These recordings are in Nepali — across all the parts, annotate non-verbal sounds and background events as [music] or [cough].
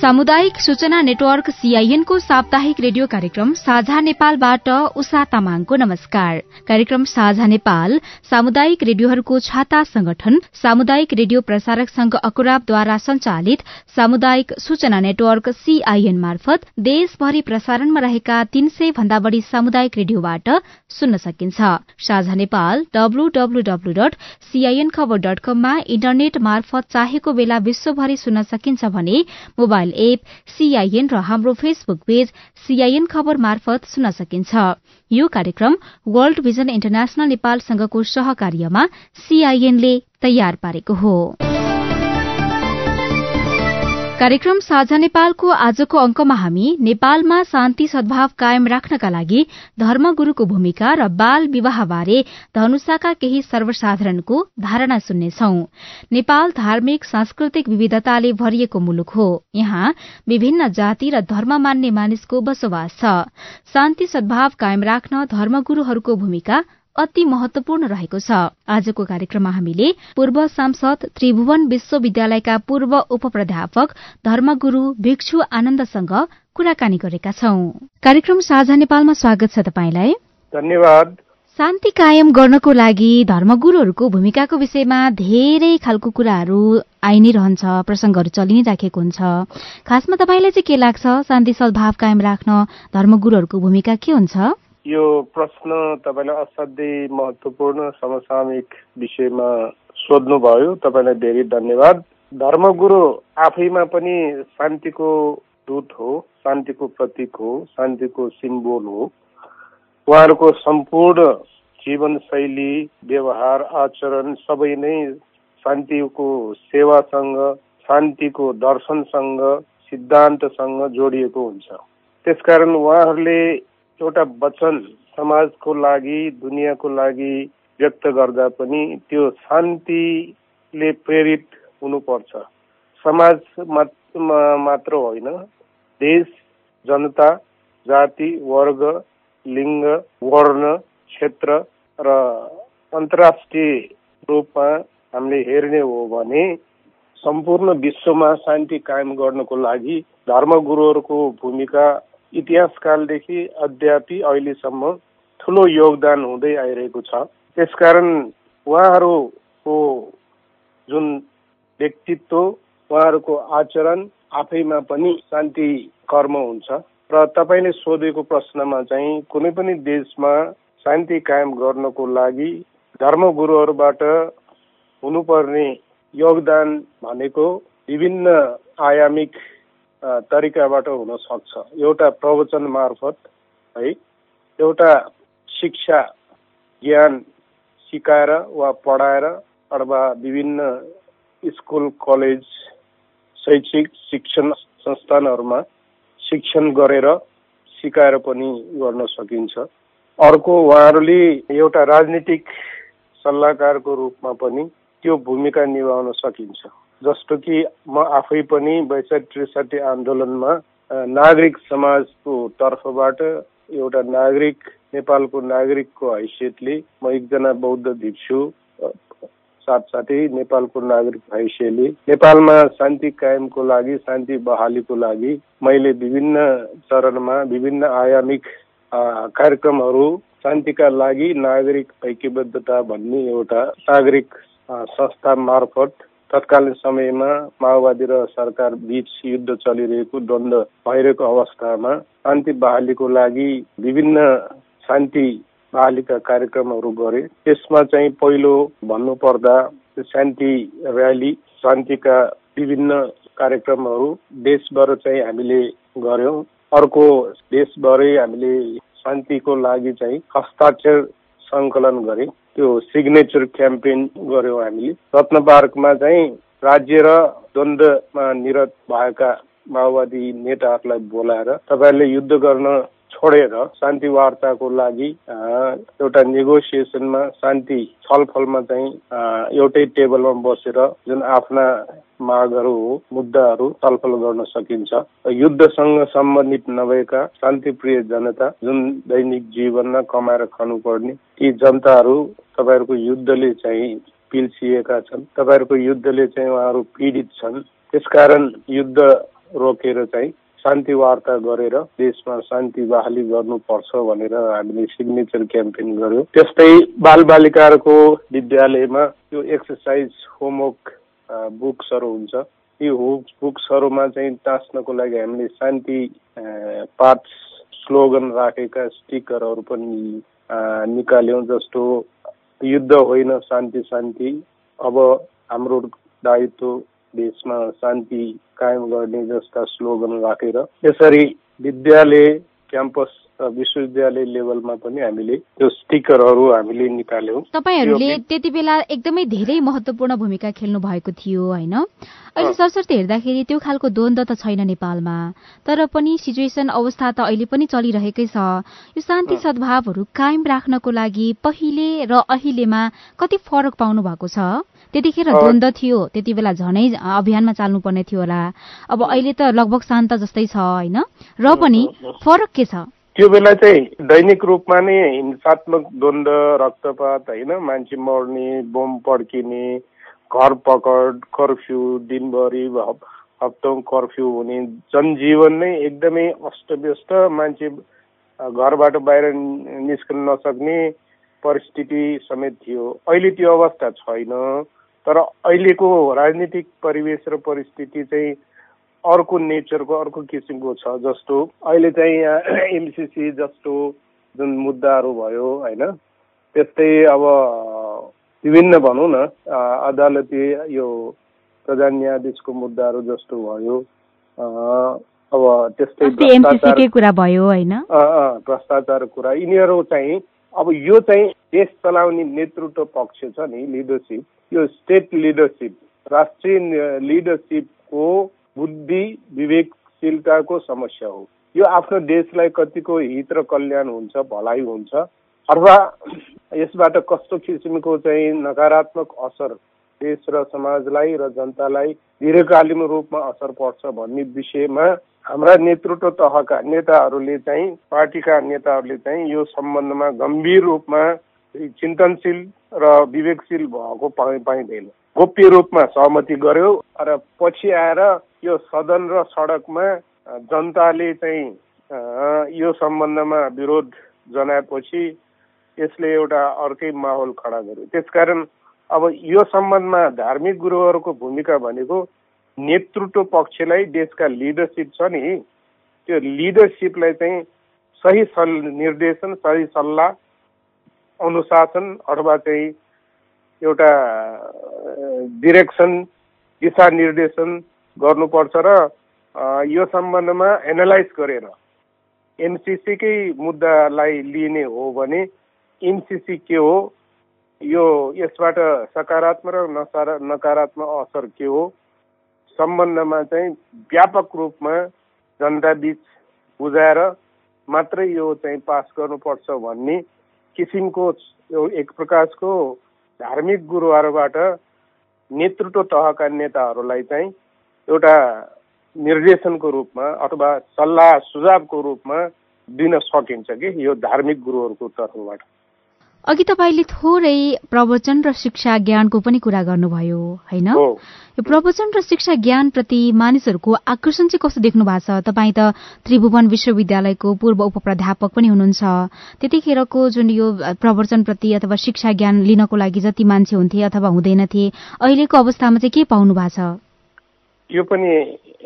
सामुदायिक सूचना नेटवर्क सीआईएन को साप्ताहिक रेडियो कार्यक्रम साझा नेपालबाट उषा तामाङको नमस्कार। कार्यक्रम साझा नेपाल सामुदायिक रेडियोहरूको छाता संगठन सामुदायिक रेडियो प्रसारक संघ अकुराबद्वारा संचालित सामुदायिक सूचना नेटवर्क सीआईएन मार्फत देशभरि प्रसारणमा रहेका तीन सय भन्दा बढ़ी सामुदायिक रेडियोबाट सुन्न सकिन्छ। साझा नेपाल डब्लूडब्लूडब्लू डट इन्टरनेट मार्फत चाहेको बेला विश्वभरि सुन्न सकिन्छ भने मोबाइल मोबाइल एप सीआईएन र हाम्रो फेसबुक पेज सीआईएन खबर मार्फत सुन्न सकिन्छ। यो कार्यक्रम वर्ल्ड भिजन इन्टरनेशनल नेपालसँगको सहकार्यमा सीआईएनले तयार पारेको हो। कार्यक्रम साझा नेपालको आजको अंकमा हामी नेपालमा शान्ति सद्भाव कायम राख्नका लागि धर्मगुरूको भूमिका र बाल विवाहबारे धनुषाका केही सर्वसाधारणको धारणा सुन्नेछौ। नेपाल धार्मिक सांस्कृतिक विविधताले भरिएको मुलुक हो। यहाँ विभिन्न जाति र धर्म मान्ने मानिसको बसोबास छ। शान्ति सद्भाव कायम राख्न धर्मगुरूहरूको भूमिका अति महत्वपूर्ण रहेको छ। आजको कार्यक्रममा हामीले पूर्व सांसद त्रिभुवन विश्वविद्यालयका पूर्व उप प्राध्यापक धर्मगुरू भिक्षु आनन्दसँग कुराकानी गरेका छौं। कार्यक्रम साझा नेपालमा स्वागत छ तपाईँलाई। धन्यवाद। शान्ति कायम गर्नको लागि धर्मगुरूहरूको भूमिकाको विषयमा धेरै खालको कुराहरू आइ नै रहन्छ प्रसंगहरू चलि नै राखेको हुन्छ। खासमा तपाईँलाई चाहिँ के लाग्छ? शान्ति सद्भाव कायम राख्न धर्मगुरूहरूको भूमिका के हुन्छ? यो प्रश्न तपाईँले असाध्यै महत्त्वपूर्ण समसामयिक विषयमा सोध्नुभयो। तपाईँलाई धेरै धन्यवाद। धर्मगुरु आफैमा पनि शान्तिको दूत हो शान्तिको प्रतीक हो शान्तिको सिम्बोल हो। उहाँहरूको सम्पूर्ण जीवनशैली व्यवहार आचरण सबै नै शान्तिको सेवासँग शान्तिको दर्शनसँग सिद्धान्तसँग जोडिएको हुन्छ। त्यसकारण उहाँहरूले एउटा वचन समाजको लागि दुनियाँको लागि व्यक्त गर्दा पनि त्यो शान्तिले प्रेरित हुनुपर्छ। समाज मात्र होइन देश जनता जाति वर्ग लिङ्ग वर्ण क्षेत्र र अन्तर्राष्ट्रिय रूपमा हामीले हेर्ने हो भने सम्पूर्ण विश्वमा शान्ति कायम गर्नको लागि धर्मगुरुहरूको भूमिका इतिहासकालदेखि अद्यापि अहिलेसम्म ठुलो योगदान हुँदै आइरहेको छ। त्यसकारण उहाँहरूको जुन व्यक्तित्व उहाँहरूको आचरण आफैमा पनि शान्ति कर्म हुन्छ। र तपाईँले सोधेको प्रश्नमा चाहिँ कुनै पनि देशमा शान्ति कायम गर्नको लागि धर्मगुरुहरूबाट हुनुपर्ने योगदान भनेको विभिन्न आयामिक तरिकाबाट हुन सक्छ। एउटा प्रवचन मार्फत है एउटा शिक्षा ज्ञान सिकाएर वा पढाएर अथवा विभिन्न स्कुल कलेज शैक्षिक शिक्षण संस्थानहरूमा शिक्षण गरेर सिकाएर पनि गर्न सकिन्छ। अर्को उहाँहरूले एउटा राजनीतिक सल्लाहकारको रूपमा पनि त्यो भूमिका निभाउन सकिन्छ। जस्तो कि म आफै पनि बैसठी त्रिसठी आन्दोलनमा नागरिक समाजको तर्फबाट एउटा नागरिक नेपालको नागरिकको हैसियतले म एकजना बौद्ध भिक्षु साथसाथै नेपालको नागरिक हैसियतले नेपालमा शान्ति कायमको लागि शान्ति बहालीको लागि मैले विभिन्न चरणमा विभिन्न आयामिक कार्यक्रमहरू शान्तिका लागि नागरिक ऐक्यबद्धता भन्ने एउटा नागरिक संस्था मार्फत तत्कालीन समयमा माओवादी र सरकार बीच युद्ध चलिरहेको द्वन्द भइरहेको अवस्थामा शान्ति बहालीको लागि विभिन्न शान्ति बहालीका कार्यक्रमहरू गरे। त्यसमा चाहिँ पहिलो भन्नुपर्दा शान्ति र्याली शान्तिका विभिन्न कार्यक्रमहरू देशभर चाहिँ हामीले गऱ्यौँ अर्को देशभरै हामीले शान्तिको लागि चाहिँ हस्ताक्षर सङ्कलन गरे। त्यो सिग्नेचर क्याम्पेन गऱ्यौँ हामीले। रत्न पार्कमा चाहिँ राज्य र द्वन्द्वमा निरत भएका माओवादी नेताहरूलाई बोलाएर तपाईँहरूले युद्ध गर्न छोडेर शान्ति वार्ताको लागि एउटा नेगोसिएसनमा शान्ति छलफलमा चाहिँ एउटै टेबलमा बसेर जुन आफ्ना मागहरू हो मुद्दाहरू छलफल गर्न सकिन्छ। युद्धसँग सम्बन्धित नभएका शान्तिप्रिय जनता जुन दैनिक जीवनमा कमाएर खानुपर्ने ती जनताहरू तपाईँहरूको युद्धले चाहिँ पिल्सिएका छन्। तपाईँहरूको युद्धले चाहिँ उहाँहरू पीडित छन्। त्यसकारण युद्ध रोकेर चाहिँ शान्ति वार्ता गरेर देशमा शान्ति बहाली गर्नुपर्छ भनेर हामीले सिग्नेचर क्याम्पेन गर्यो। त्यस्तै बालबालिकाहरूको विद्यालयमा त्यो एक्सर्साइज होमवर्क बुक्सहरू हुन्छ। यी बुक्सहरूमा चाहिँ टाँच्नको लागि हामीले शान्ति पाठ स्लोगन राखेका स्टिकरहरू पनि निकाल्यौँ जस्तो युद्ध होइन शान्ति शान्ति। अब हाम्रो दायित्व देशमा शान्ति कायम गर्ने जस्ता स्लोगन राखेर यसरी विद्यालय क्याम्पस विश्वविद्यालय लेभलमा पनि हामीले त्यो स्टिकरहरू हामीले निकाल्यौँ। तपाईँहरूले त्यति बेला एकदमै धेरै महत्वपूर्ण भूमिका खेल्नु भएको थियो होइन? अहिले सरसर्ती हेर्दाखेरि त्यो खालको द्वन्द त छैन नेपालमा तर पनि सिचुएसन अवस्था त अहिले पनि चलिरहेकै छ। यो शान्ति सद्भावहरू कायम राख्नको लागि पहिले र अहिलेमा कति फरक पाउनु भएको छ? त्यतिखेर द्वन्द थियो। त्यति बेला झनै अभियानमा चाल्नुपर्ने थियो होला। अब अहिले त लगभग शान्त जस्तै छ होइन? र पनि फरक के छ? त्यो बेला चाहिँ दैनिक रूपमा नै हिंसात्मक द्वन्द रक्तपात होइन? मान्छे मर्ने बोम पड्किने घर पकड कर्फ्यू दिनभरि हप्तौँ कर्फ्यू हुने जनजीवन नै एकदमै अस्तव्यस्त मान्छे घरबाट बाहिर निस्कन नसक्ने परिस्थिति समेत थियो। अहिले त्यो अवस्था छैन। तर अहिलेको राजनीतिक परिवेश र परिस्थिति चाहिँ अर्को नेचरको अर्को किसिमको छ जस्तो अहिले चाहिँ यहाँ [clears throat] एमसिसी जस्तो जुन मुद्दाहरू भयो होइन त्यस्तै अब विभिन्न भनौँ न अदालती यो प्रधान न्यायाधीशको मुद्दाहरू जस्तो भयो अब त्यस्तै कुरा भयो होइन? भ्रष्टाचार कुरा यिनीहरू चाहिँ अब यो चाहिँ देश चलाउने नेतृत्व पक्ष छ नि लिडरसिप। यो स्टेट लिडरसिप राष्ट्रिय लिडरसिपको बुद्धि विवेकशीलताको समस्या हो। यो आफ्नो देशलाई कतिको हित र कल्याण हुन्छ भलाइ हुन्छ। अथवा यसबाट कस्तो किसिमको चाहिँ नकारात्मक असर देश र समाजलाई र जनतालाई दीर्घकालीन रूपमा असर पर्छ भन्ने विषयमा हाम्रा नेतृत्व तहका नेताहरूले चाहिँ पार्टीका नेताहरूले चाहिँ यो सम्बन्धमा गम्भीर रूपमा चिन्तनशील र विवेकशील भएको पाइँदैन गोप्य रूपमा सहमति गर्यो र पछि आएर यो सदन र सडकमा जनताले चाहिँ यो सम्बन्धमा विरोध जनाएपछि यसले एउटा अर्कै माहौल खडा गर्यो। त्यसकारण अब यो सम्बन्धमा धार्मिक गुरुहरूको भूमिका भनेको नेतृत्व पक्षलाई देशका लिडरसिप छ नि। त्यो लिडरसिपलाई चाहिँ सही सल निर्देशन सही सल्लाह अनुशासन अथवा चाहिँ एउटा डिरेक्सन दिशा निर्देशन गर्नुपर्छ र यो सम्बन्धमा एनालाइज गरेर एमसिसीकै मुद्दालाई लिने हो भने एमसिसी के हो? यो यसबाट सकारात्मक र नकारा नकारात्मक असर के हो? सम्बन्धमा चाहिँ व्यापक रूपमा जनताबीच बुझाएर मात्रै यो चाहिँ पास गर्नुपर्छ भन्ने किसिमको एक प्रकारको धार्मिक गुरुहरूबाट नेतृत्व तहका नेताहरूलाई चाहिँ एउटा निर्देशनको रूपमा अथवा सल्लाह सुझावको रूपमा दिन सकिन्छ कि यो धार्मिक गुरुहरूको तर्फबाट। अघि तपाईँले थोरै प्रवचन र शिक्षा ज्ञानको पनि कुरा गर्नुभयो होइन? यो प्रवचन र शिक्षा ज्ञानप्रति मानिसहरूको आकर्षण चाहिँ कस्तो देख्नु भएको छ? तपाईँ त त्रिभुवन विश्वविद्यालयको पूर्व उप प्राध्यापक पनि हुनुहुन्छ। त्यतिखेरको जुन यो प्रवचनप्रति अथवा शिक्षा ज्ञान लिनको लागि जति मान्छे हुन्थे अथवा हुँदैनथे अहिलेको अवस्थामा चाहिँ के पाउनु भएको छ? यो पनि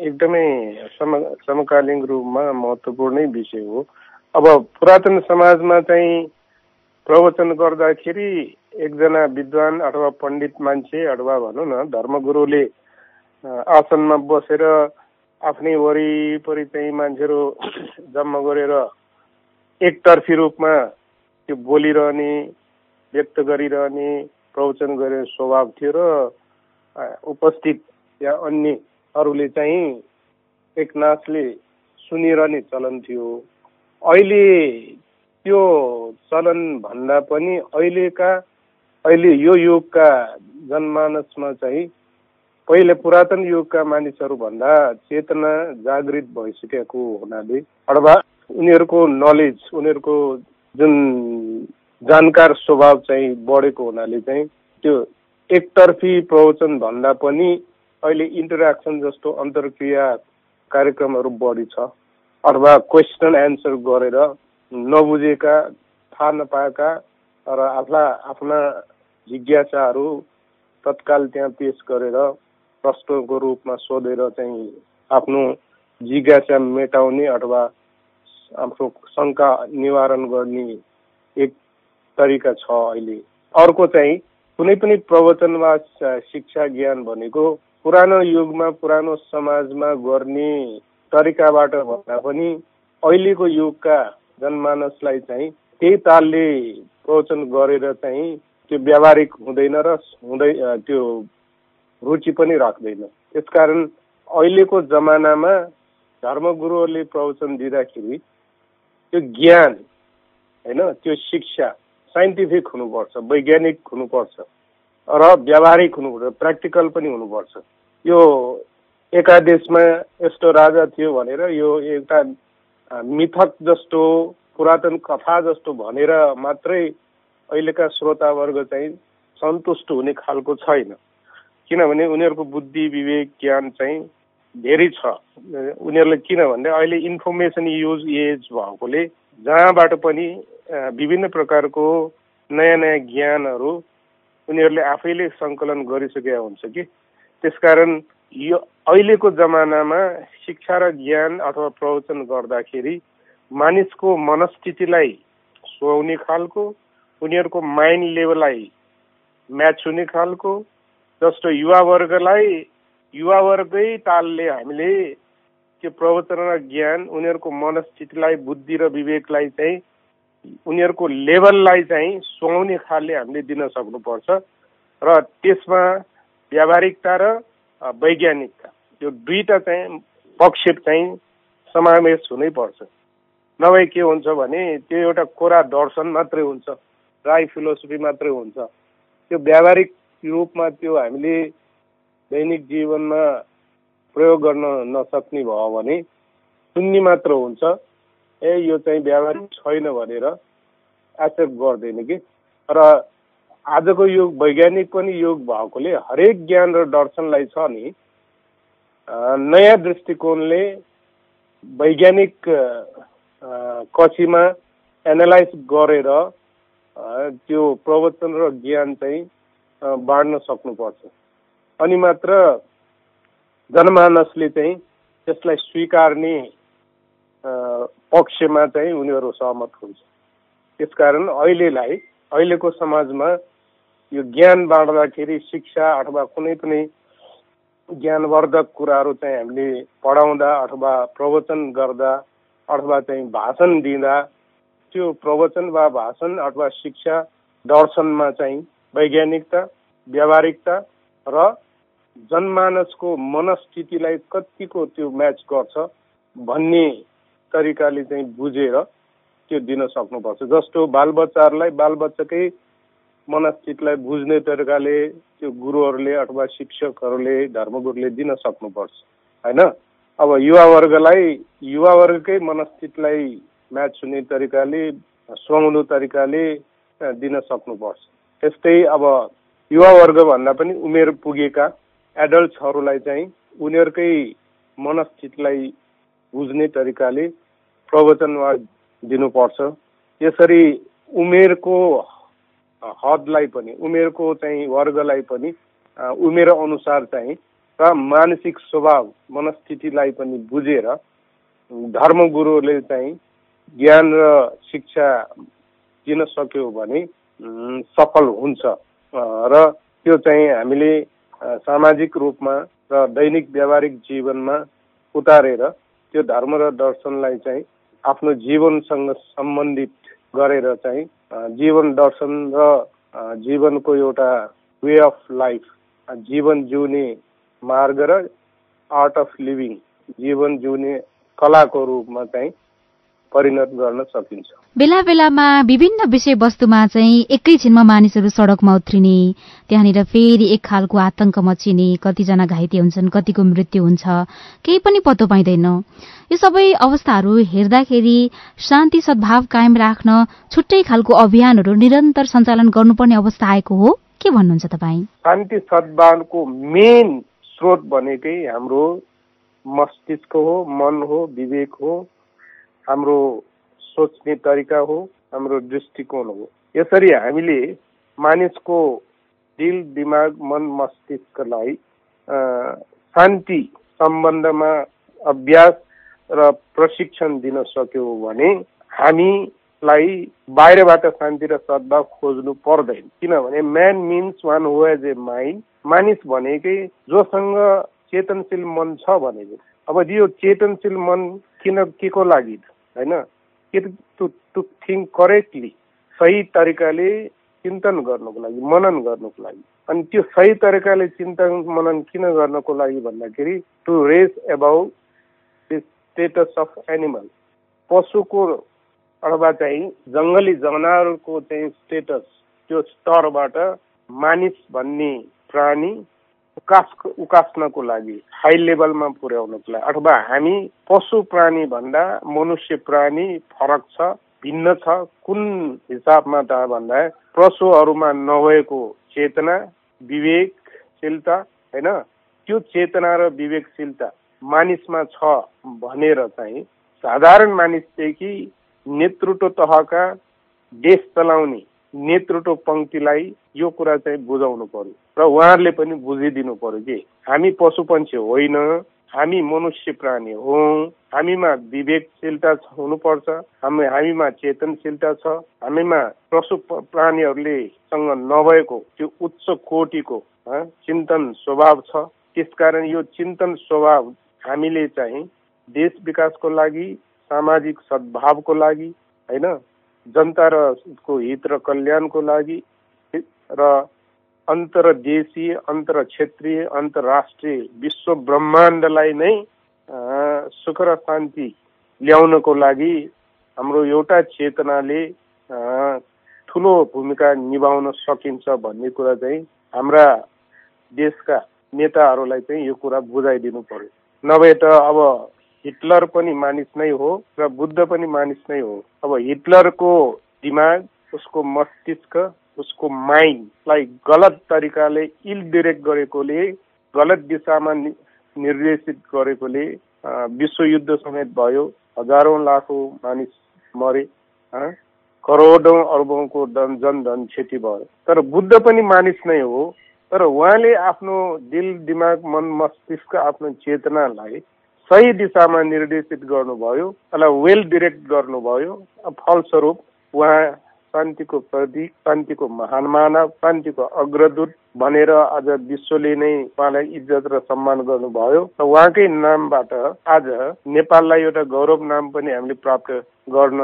एकदमै समकालीन रूपमा महत्त्वपूर्णै विषय हो। अब पुरातन समाजमा चाहिँ प्रवचन गर्दाखेरि एकजना विद्वान अथवा पण्डित मान्छे अथवा भनौँ न धर्मगुरुले आसनमा बसेर आफ्नै वरिपरि चाहिँ मान्छेहरू जम्मा गरेर एकतर्फी रूपमा त्यो बोलिरहने व्यक्त गरिरहने प्रवचन गरेर स्वभाव थियो र उपस्थित या अन्यहरूले चाहिँ एक नाचले सुनिरहने चलन थियो। अहिले त्यो चलन भन्दा पनि अहिलेका अहिले यो युगका जनमानसमा चाहिँ पहिले पुरातन युगका मानिसहरू भन्दा चेतना जागृत भइसकेको हुनाले अथवा उनीहरूको नलेज उनीहरूको जुन जानकार स्वभाव चाहिँ बढेको हुनाले चाहिँ त्यो एकतर्फी प्रवचन भन्दा पनि अहिले इन्टरेक्सन जस्तो अन्तर्क्रिया कार्यक्रमहरू बढी छ। अथवा क्वेसन एन्सर गरेर नबुझेका थाहा नपाएका र आफ्ना आफ्ना जिज्ञासाहरू तत्काल त्यहाँ पेस गरेर प्रश्नको रूपमा सोधेर चाहिँ आफ्नो जिज्ञासा मेटाउने अथवा आफ्नो शङ्का निवारण गर्ने एक तरिका छ अहिले। अर्को चाहिँ कुनै पनि प्रवचन वा शिक्षा ज्ञान भनेको पुरानो युगमा पुरानो समाजमा गर्ने तरिकाबाट भन्दा पनि अहिलेको युगका जनमानसलाई चाहिँ त्यही तालले प्रवचन गरेर चाहिँ त्यो व्यावहारिक हुँदैन र हुँदै त्यो रुचि पनि राख्दैन। त्यसकारण अहिलेको जमानामा धर्मगुरुहरूले प्रवचन दिँदाखेरि त्यो ज्ञान होइन त्यो शिक्षा साइन्टिफिक हुनुपर्छ वैज्ञानिक हुनुपर्छ र व्यावहारिक हुनुपर्छ प्र्याक्टिकल पनि हुनुपर्छ। यो एकादेशमा यस्तो राजा थियो भनेर यो एउटा मिथक जस्तो पुरातन कथा जस्तो भनेर मात्रै अहिलेका श्रोतावर्ग चाहिँ सन्तुष्ट हुने खालको छैन। किनभने उनीहरूको बुद्धि विवेक ज्ञान चाहिँ धेरै छ। उनीहरूले किन भन्दा अहिले इन्फर्मेसन युज एज भएकोले जहाँबाट पनि विभिन्न प्रकारको नयाँ नयाँ ज्ञानहरू उनीहरूले आफैले सङ्कलन गरिसकेका हुन्छ कि। त्यसकारण यो अहिलेको जमानामा शिक्षा र ज्ञान अथवा प्रवचन गर्दाखेरि मानिसको मनस्थितिलाई सुहाउने खालको उनीहरूको माइन्ड लेभललाई म्याच हुने खालको जस्तो युवावर्गलाई युवावर्गै तालले हामीले त्यो प्रवचन र ज्ञान उनीहरूको मनस्थितिलाई बुद्धि र विवेकलाई चाहिँ उनीहरूको लेभललाई चाहिँ सुहाउने खालले हामीले दिन सक्नुपर्छ। र त्यसमा व्यावहारिकता र वैज्ञानिकता यो दुईवटा चाहिँ पक्ष चाहिँ समावेश हुनैपर्छ नभए के हुन्छ भने त्यो एउटा कोरा दर्शन मात्रै हुन्छ राई फिलोसफी मात्रै हुन्छ। त्यो व्यावहारिक रूपमा त्यो हामीले दैनिक जीवनमा प्रयोग गर्न नसक्ने भयो भने सुन्ने मात्र हुन्छ। ए यो चाहिँ व्यावहारिक छैन भनेर एक्सेप्ट गर्दैन कि? र आजको युग वैज्ञानिक पनि युग भएकोले हरेक ज्ञान र दर्शनलाई छ नि नयाँ दृष्टिकोणले वैज्ञानिक कक्षीमा एनालाइज गरेर त्यो प्रवचन र ज्ञान चाहिँ बाँड्न सक्नुपर्छ। अनि मात्र जनमानसले चाहिँ त्यसलाई स्वीकार्ने पक्षमा चाहिँ उनीहरू सहमत हुन्छ। त्यसकारण अहिलेलाई अहिलेको समाजमा यो ज्ञान बाँड्दाखेरि शिक्षा अथवा कुनै पनि ज्ञानवर्धक कुराहरू चाहिँ हामीले पढाउँदा अथवा प्रवचन गर्दा अथवा चाहिँ भाषण दिँदा त्यो प्रवचन वा भाषण अथवा शिक्षा दर्शनमा चाहिँ वैज्ञानिकता व्यावहारिकता र जनमानसको मनस्थितिलाई कतिको त्यो म्याच गर्छ भन्ने तरिकाले चाहिँ बुझेर त्यो दिन सक्नुपर्छ। जस्तो बालबच्चाहरूलाई बालबच्चाकै मनस्थितिलाई बुझ्ने तरिकाले त्यो गुरुहरूले अथवा शिक्षकहरूले धर्मगुरुले दिन सक्नुपर्छ होइन? अब युवावर्गलाई युवावर्गकै मनस्थितिलाई म्याच हुने तरिकाले सुहाउँदो तरिकाले दिन सक्नुपर्छ। त्यस्तै अब युवावर्ग भन्दा पनि उमेर पुगेका एडल्ट्सहरूलाई चाहिँ उनीहरूकै मनस्थितिलाई बुझ्ने तरिकाले प्रवचन वा दिनुपर्छ। यसरी उमेरको हदलाई पनि उमेरको चाहिँ वर्गलाई पनि उमेर अनुसार चाहिँ र मानसिक स्वभाव मनस्थितिलाई पनि बुझेर धर्मगुरुले चाहिँ ज्ञान र शिक्षा दिन सक्यो भने सफल हुन्छ। र त्यो चाहिँ हामीले सामाजिक रूपमा र दैनिक व्यावहारिक जीवनमा उतारेर त्यो धर्म र दर्शनलाई चाहिँ आफ्नो जीवनसँग सम्बन्धित गरेर चाहिँ जीवन दर्शन र जीवनको एउटा वे अफ लाइफ जीवन जिउने मार्ग र आर्ट अफ लिभिङ जीवन जिउने कलाको रूपमा चाहिँ परिणत गर्न सकिन्छ। बेला बेलामा विभिन्न विषयवस्तुमा चाहिँ एकैछिनमा मानिसहरू सड़कमा उत्रिने त्यहाँनिर फेरि एक खालको आतंक मचिने कतिजना घाइते हुन्छन् कतिको मृत्यु हुन्छ केही पनि पत्तो पाइँदैन। यो सबै अवस्थाहरू हेर्दाखेरि शान्ति सद्भाव कायम राख्न छुट्टै खालको अभियानहरू निरन्तर सञ्चालन गर्नुपर्ने अवस्था आएको हो। के भन्नुहुन्छ तपाईँ? शान्ति सद्भावको मेन स्रोत भनेकै हाम्रो मस्तिष्क हो मन हो विवेक हो हाम्रो सोच्ने तरिका हो हाम्रो दृष्टिकोण हो। यसरी हामीले मानिसको दिल दिमाग मन मस्तिष्कलाई शान्ति सम्बन्धमा अभ्यास र प्रशिक्षण दिन सक्यौँ भने हामीलाई बाहिरबाट शान्ति र सद्भाव खोज्नु पर्दैन। किनभने man means one who has a mind मानिस भनेकै जोसँग चेतनशील मन छ भनेको। अब यो चेतनशील मन किन के को लागि होइन? के टु टु थिङ्क करेक्टली सही तरिकाले चिन्तन गर्नुको लागि मनन गर्नुको लागि। अनि त्यो सही तरिकाले चिन्तन मनन किन गर्नको लागि भन्दाखेरि to raise about the status of animal पशुको अथवा चाहिँ जङ्गली जनावरको चाहिँ स्टेटस त्यो स्तरबाट मानिस भन्ने प्राणी उकास उकास्नको लागि हाई लेभलमा पुर्याउनको लागि। अथवा हामी पशु प्राणी भन्दा मनुष्य प्राणी फरक छ भिन्न छ कुन हिसाबमा त भन्दा पशुहरूमा नभएको चेतना विवेकशीलता होइन? त्यो चेतना र विवेकशीलता मानिसमा छ भनेर चाहिँ साधारण मानिसदेखि नेतृत्व तहका देश चलाउने नेतृत्व पङ्क्तिलाई यो कुरा चाहिँ बुझाउनु पर्यो। र उहाँहरूले पनि बुझिदिनु पर्यो कि हामी पशु पन्छी होइन हामी मनुष्य प्राणी हौ हामीमा विवेकशीलता हुनुपर्छ हामी हामीमा चेतनशीलता छ हामीमा पशु प्राणीहरूले सँग नभएको त्यो उच्च कोटिको चिन्तन स्वभाव छ। त्यसकारण यो चिन्तन स्वभाव हामीले चाहिँ देश विकासको लागि सामाजिक सद्भावको लागि होइन जनता र को हित र कल्याणको लागि र अन्तर्देशीय अन्तर क्षेत्रीय अन्तर्राष्ट्रिय विश्व ब्रह्माण्डलाई नै सुख र शान्ति ल्याउनको लागि हाम्रो एउटा चेतनाले ठुलो भूमिका निभाउन सकिन्छ भन्ने कुरा चाहिँ हाम्रा देशका नेताहरूलाई चाहिँ यो कुरा बुझाइदिनु पर्यो। नभए त अब हिटलर पनि मानिस नै हो र बुद्ध पनि मानिस नै हो। अब हिटलरको दिमाग उसको मस्तिष्क उसको माइन्डलाई गलत तरिकाले इल डिरेक्ट गरेकोले गलत दिशामा निर्देशित गरेकोले विश्वयुद्ध समेत भयो हजारौँ लाखौँ मानिस मरे करोडौँ अर्बौँको धन जनधन क्षति भयो। तर बुद्ध पनि मानिस नै हो। तर उहाँले आफ्नो दिल दिमाग मन मस्तिष्क आफ्नो चेतनालाई सही दिशामा निर्देशित गर्नुभयो यसलाई वेल डिरेक्ट गर्नुभयो। फलस्वरूप उहाँ शान्तिको प्रतीक शान्तिको महान मानव शान्तिको अग्रदूत भनेर आज विश्वले नै उहाँलाई इज्जत र सम्मान गर्नुभयो। र उहाँकै नामबाट आज नेपाललाई एउटा गौरव नाम पनि हामीले प्राप्त गर्न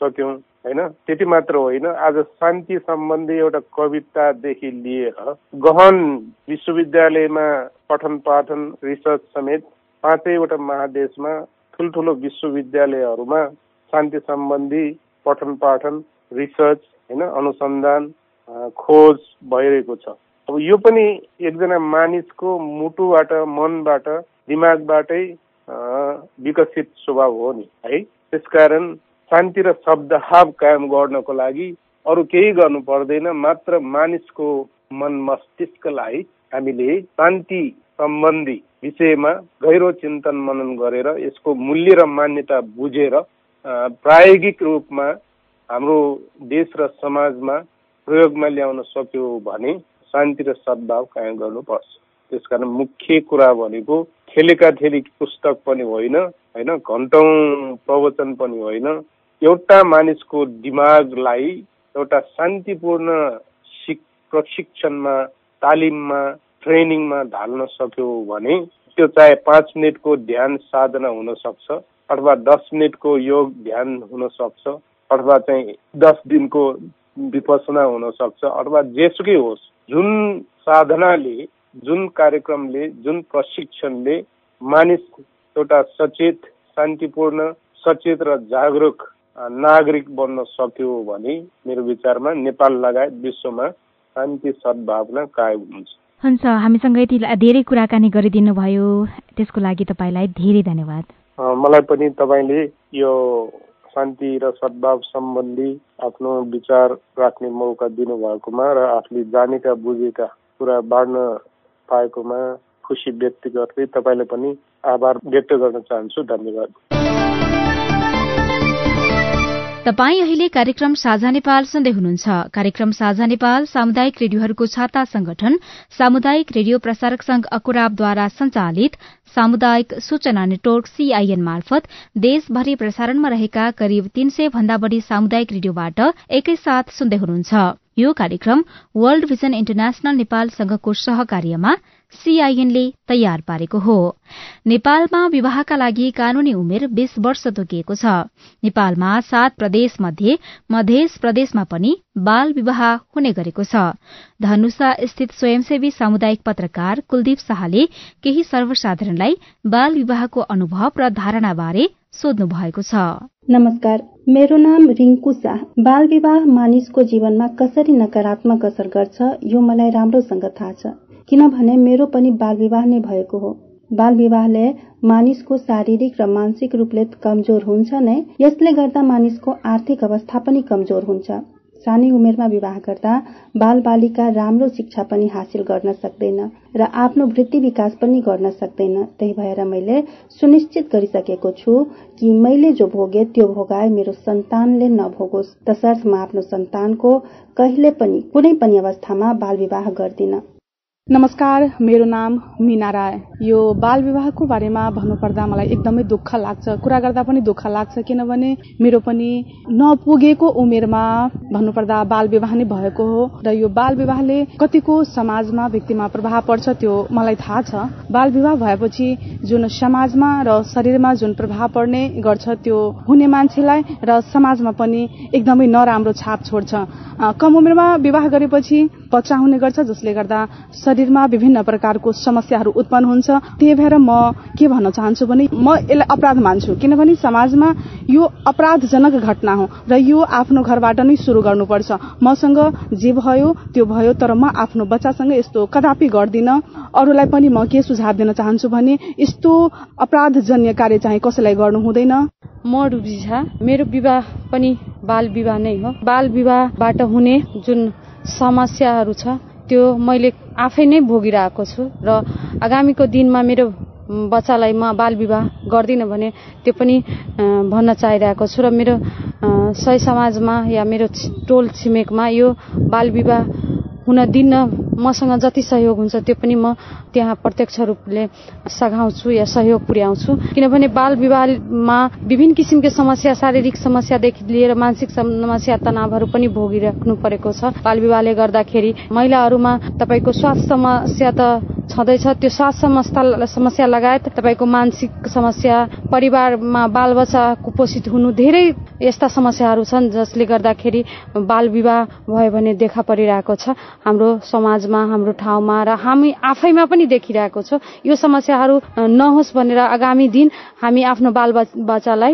सक्यौँ होइन? त्यति मात्र होइन आज शान्ति सम्बन्धी एउटा कवितादेखि लिएर गहन विश्वविद्यालयमा पठन पाठन रिसर्च समेत पाँचैवटा महादेशमा ठुल्ठुलो विश्वविद्यालयहरूमा शान्ति सम्बन्धी पठन पाठन रिसर्च होइन अनुसन्धान खोज भइरहेको छ। अब यो पनि एकजना मानिसको मुटुबाट मनबाट दिमागबाटै विकसित स्वभाव हो नि है? त्यसकारण शान्ति र शब्दहाव कायम गर्नको लागि अरू केही गर्नु पर्दैन मात्र मानिसको मन मस्तिष्कलाई हामीले शान्ति सम्बन्धी विषयमा गहिरो चिन्तन मनन गरेर यसको मूल्य र मान्यता बुझेर प्रायोगिक रूपमा हाम्रो देश र समाजमा प्रयोगमा ल्याउन सक्यो भने शान्ति र सद्भाव कायम गर्नुपर्छ। त्यसकारण मुख्य कुरा भनेको खेलेका थेली पुस्तक पनि होइन होइन घन्टौँ प्रवचन पनि होइन। एउटा मानिसको दिमागलाई एउटा शान्तिपूर्ण प्रशिक्षणमा तालिममा ट्रेनिङमा ढाल्न सक्यो भने त्यो चाहे पाँच मिनटको ध्यान साधना हुन सक्छ अथवा दस मिनटको योग ध्यान हुन सक्छ अथवा चाहिँ दस दिनको विपसना हुन सक्छ अथवा जेसुकै होस् जुन साधनाले जुन कार्यक्रमले जुन प्रशिक्षणले मानिस एउटा सचेत शान्तिपूर्ण सचेत र जागरुक नागरिक बन्न सक्यो भने मेरो विचारमा नेपाल लगायत विश्वमा शान्ति सद्भावना कायम हुन्छ। हुन्छ हामीसँग यति धेरै कुराकानी गरिदिनु भयो। त्यसको लागि तपाईँलाई धेरै धन्यवाद। मलाई पनि तपाईँले यो शान्ति र सद्भाव सम्बन्धी आफ्नो विचार राख्ने मौका दिनुभएकोमा र आफूले जानेका बुझेका कुरा बाँड्न पाएकोमा खुसी व्यक्त गर्दै तपाईँलाई पनि आभार व्यक्त गर्न चाहन्छु। धन्यवाद। तपाई अहिले कार्यक्रम साझा नेपाल सुन्दै हुनुहुन्छ। कार्यक्रम साझा नेपाल सामुदायिक रेडियोहरूको छाता संगठन सामुदायिक रेडियो प्रसारक संघ अकुराबद्वारा संचालित सामुदायिक सूचना नेटवर्क सीआईएन मार्फत देशभरि प्रसारणमा रहेका करिब तीन सय भन्दा बढ़ी सामुदायिक रेडियोबाट एकैसाथ सुन्दै हुनुहुन्छ। यो कार्यक्रम वर्ल्ड भिजन इन्टरनेशनल नेपाल संघको सहकार्यमा सीआईएनले तयार पारेको हो। नेपालमा विवाहका लागि कानूनी उमेर बीस वर्ष तोकिएको छ। नेपालमा सात प्रदेश मध्ये मध्य प्रदेशमा पनि बाल विवाह हुने गरेको छ। धनुषा स्थित स्वयंसेवी सामुदायिक पत्रकार कुलदीप शाहले केही सर्वसाधारणलाई बाल विवाहको अनुभव र धारणाबारे सोध्नु भएको छ। नमस्कार मेरो नाम रिङ्कु शाह। बाल विवाह मानिसको जीवनमा कसरी नकारात्मक असर गर्छ यो मलाई राम्रोसँग थाहा छ। किनभने मेरो पनि बाल विवाह नै भएको हो। बाल विवाहले मानिसको शारीरिक र मानसिक रूपले कमजोर हुन्छ नै यसले गर्दा मानिसको आर्थिक अवस्था पनि कमजोर हुन्छ। सानै उमेरमा विवाह गर्दा बाल बालिका राम्रो शिक्षा पनि हासिल गर्न सक्दैन र आफ्नो वृत्ति विकास पनि गर्न सक्दैन। त्यही भएर मैले सुनिश्चित गरिसकेको छु कि मैले जो भोगे त्यो भोगाए मेरो सन्तानले नभोगोस्। तसर्थ म आफ्नो सन्तानको कहिले पनि कुनै पनि अवस्थामा बाल विवाह गर्दिन। नमस्कार मेरो नाम मिना राय। यो बाल विवाहको बारेमा भन्नुपर्दा मलाई एकदमै दुःख लाग्छ। कुरा गर्दा पनि दुःख लाग्छ किनभने मेरो पनि नपुगेको उमेरमा भन्नुपर्दा बाल विवाह नै भएको हो र यो बाल विवाहले कतिको समाजमा व्यक्तिमा प्रभाव पर्छ त्यो मलाई थाहा छ। बाल विवाह भएपछि जुन समाजमा र शरीरमा जुन प्रभाव पर्ने गर्छ त्यो हुने मान्छेलाई र समाजमा पनि एकदमै नराम्रो छाप छोड्छ। कम उमेरमा विवाह गरेपछि हुने गर्छ जसले गर्दा शरीरमा विभिन्न प्रकारको समस्याहरू उत्पन्न हुन्छ। त्यही भएर म के भन्न चाहन्छु भने म यसलाई अपराध मान्छु। किनभने समाजमा यो अपराधजनक घटना हो र यो आफ्नो घरबाट नै शुरू गर्नुपर्छ। मसँग जे भयो त्यो भयो तर म आफ्नो बच्चासँग यस्तो कदापि गर्दिन। अरूलाई पनि म के सुझाव दिन चाहन्छु भने यस्तो अपराधजन्य कार्य चाहिँ कसैलाई गर्नु हुँदैन। म रुबी झा। मेरो विवाह पनि बाल विवाह नै हो। बाल विवाहबाट हुने जुन समस्याहरू छ त्यो मैले आफै नै भोगिरहेको छु र आगामीको दिनमा मेरो बच्चालाई म बाल विवाह गर्दिनँ भने त्यो पनि भन्न चाहिरहेको छु र मेरो सही समाजमा या मेरो टोल छिमेकमा यो बाल विवाह हुन दिन्न मसँग जति सहयोग हुन्छ त्यो पनि म त्यहाँ प्रत्यक्ष रूपले सघाउँछु या सहयोग पुर्याउँछु। किनभने बाल विवाहमा विभिन्न किसिमको समस्या शारीरिक समस्यादेखि लिएर मानसिक समस्या तनावहरू पनि भोगिराख्नु परेको छ। बाल विवाहले गर्दाखेरि महिलाहरूमा तपाईँको स्वास्थ्य समस्या त छँदैछ त्यो स्वास्थ्य समस्या लगायत तपाईँको मानसिक समस्या परिवारमा बालबच्चा कुपोषित हुनु धेरै यस्ता समस्याहरू छन् जसले गर्दाखेरि बाल विवाह भयो भने देखा परिरहेको छ। हाम्रो समाजमा हाम्रो ठाउँमा र हामी आफैमा पनि देखिरहेको छ। यो समस्याहरू नहोस् भनेर आगामी दिन हामी आफ्नो बाल बच्चालाई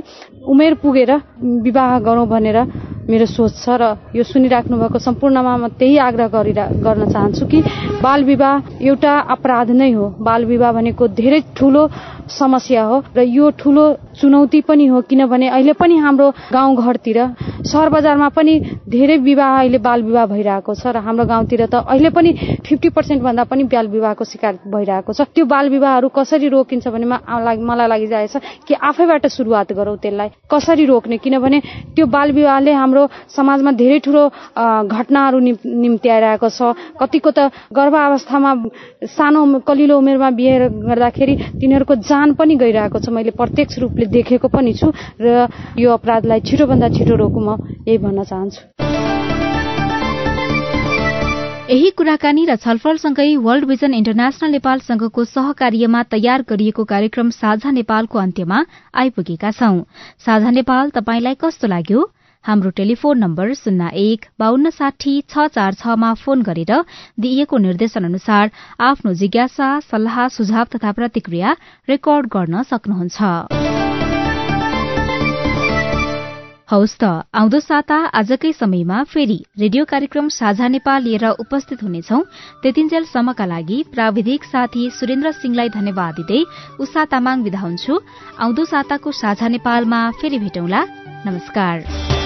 उमेर पुगेर विवाह गरौँ भनेर मेरो सोच छ र यो सुनिराख्नु भएको सम्पूर्णमा म त्यही आग्रह गरिरा गर्न चाहन्छु कि बाल विवाह एउटा अपराध नै हो। बाल विवाह भनेको धेरै ठुलो समस्या हो र यो ठुलो चुनौती पनि हो किनभने अहिले पनि हाम्रो गाउँघरतिर सहर बजारमा पनि धेरै विवाह अहिले बाल विवाह भइरहेको छ र हाम्रो गाउँतिर त अहिले पनि फिफ्टी पर्सेन्ट भन्दा पनि बाल विवाहको शिकार भइरहेको छ। त्यो बाल विवाहहरू कसरी रोकिन्छ भने मलाई लागिरहेछ कि आफैबाट सुरुवात गरौँ त्यसलाई। कसरी रोक्ने? किनभने त्यो बाल विवाहले हाम्रो समाजमा धेरै ठुलो घटनाहरू निम्ति आइरहेको छ। कतिको त गर्भावस्थामा सानो कलिलो उमेरमा बिहे गर्दाखेरि तिनीहरूको जान पनि गइरहेको छ। मैले प्रत्यक्ष रूपले देखेको पनि छु र यो अपराधलाई छिटोभन्दा छिटो रोकौँ म यही भन्न चाहन्छु। यही कुराकानी र छलफलसँगै वर्ल्ड भिजन इन्टरनेशनल नेपाल संघको सहकार्यमा तयार गरिएको कार्यक्रम साझा नेपालको अन्त्यमा आइपुगेका छौं। साझा नेपाल तपाईंलाई कस्तो लाग्यो? हाम्रो टेलिफोन नम्बर शून्य एक बान्न साठी छ चार छमा फोन गरेर दिइएको निर्देशन अनुसार आफ्नो जिज्ञासा सल्लाह सुझाव तथा प्रतिक्रिया रेकर्ड गर्न सक्नुहुन्छ। हौस् त आउँदो साता आजकै समयमा फेरि रेडियो कार्यक्रम साझा नेपाल लिएर उपस्थित हुनेछौ। त्यतिन्जेलसम्मका लागि प्राविधिक साथी सुरेन्द्र सिंहलाई धन्यवाद दिँदै उषा तामाङ विदा हुन्छु। आउँदो साताको साझा नेपालमा फेरि भेटौँला। नमस्कार।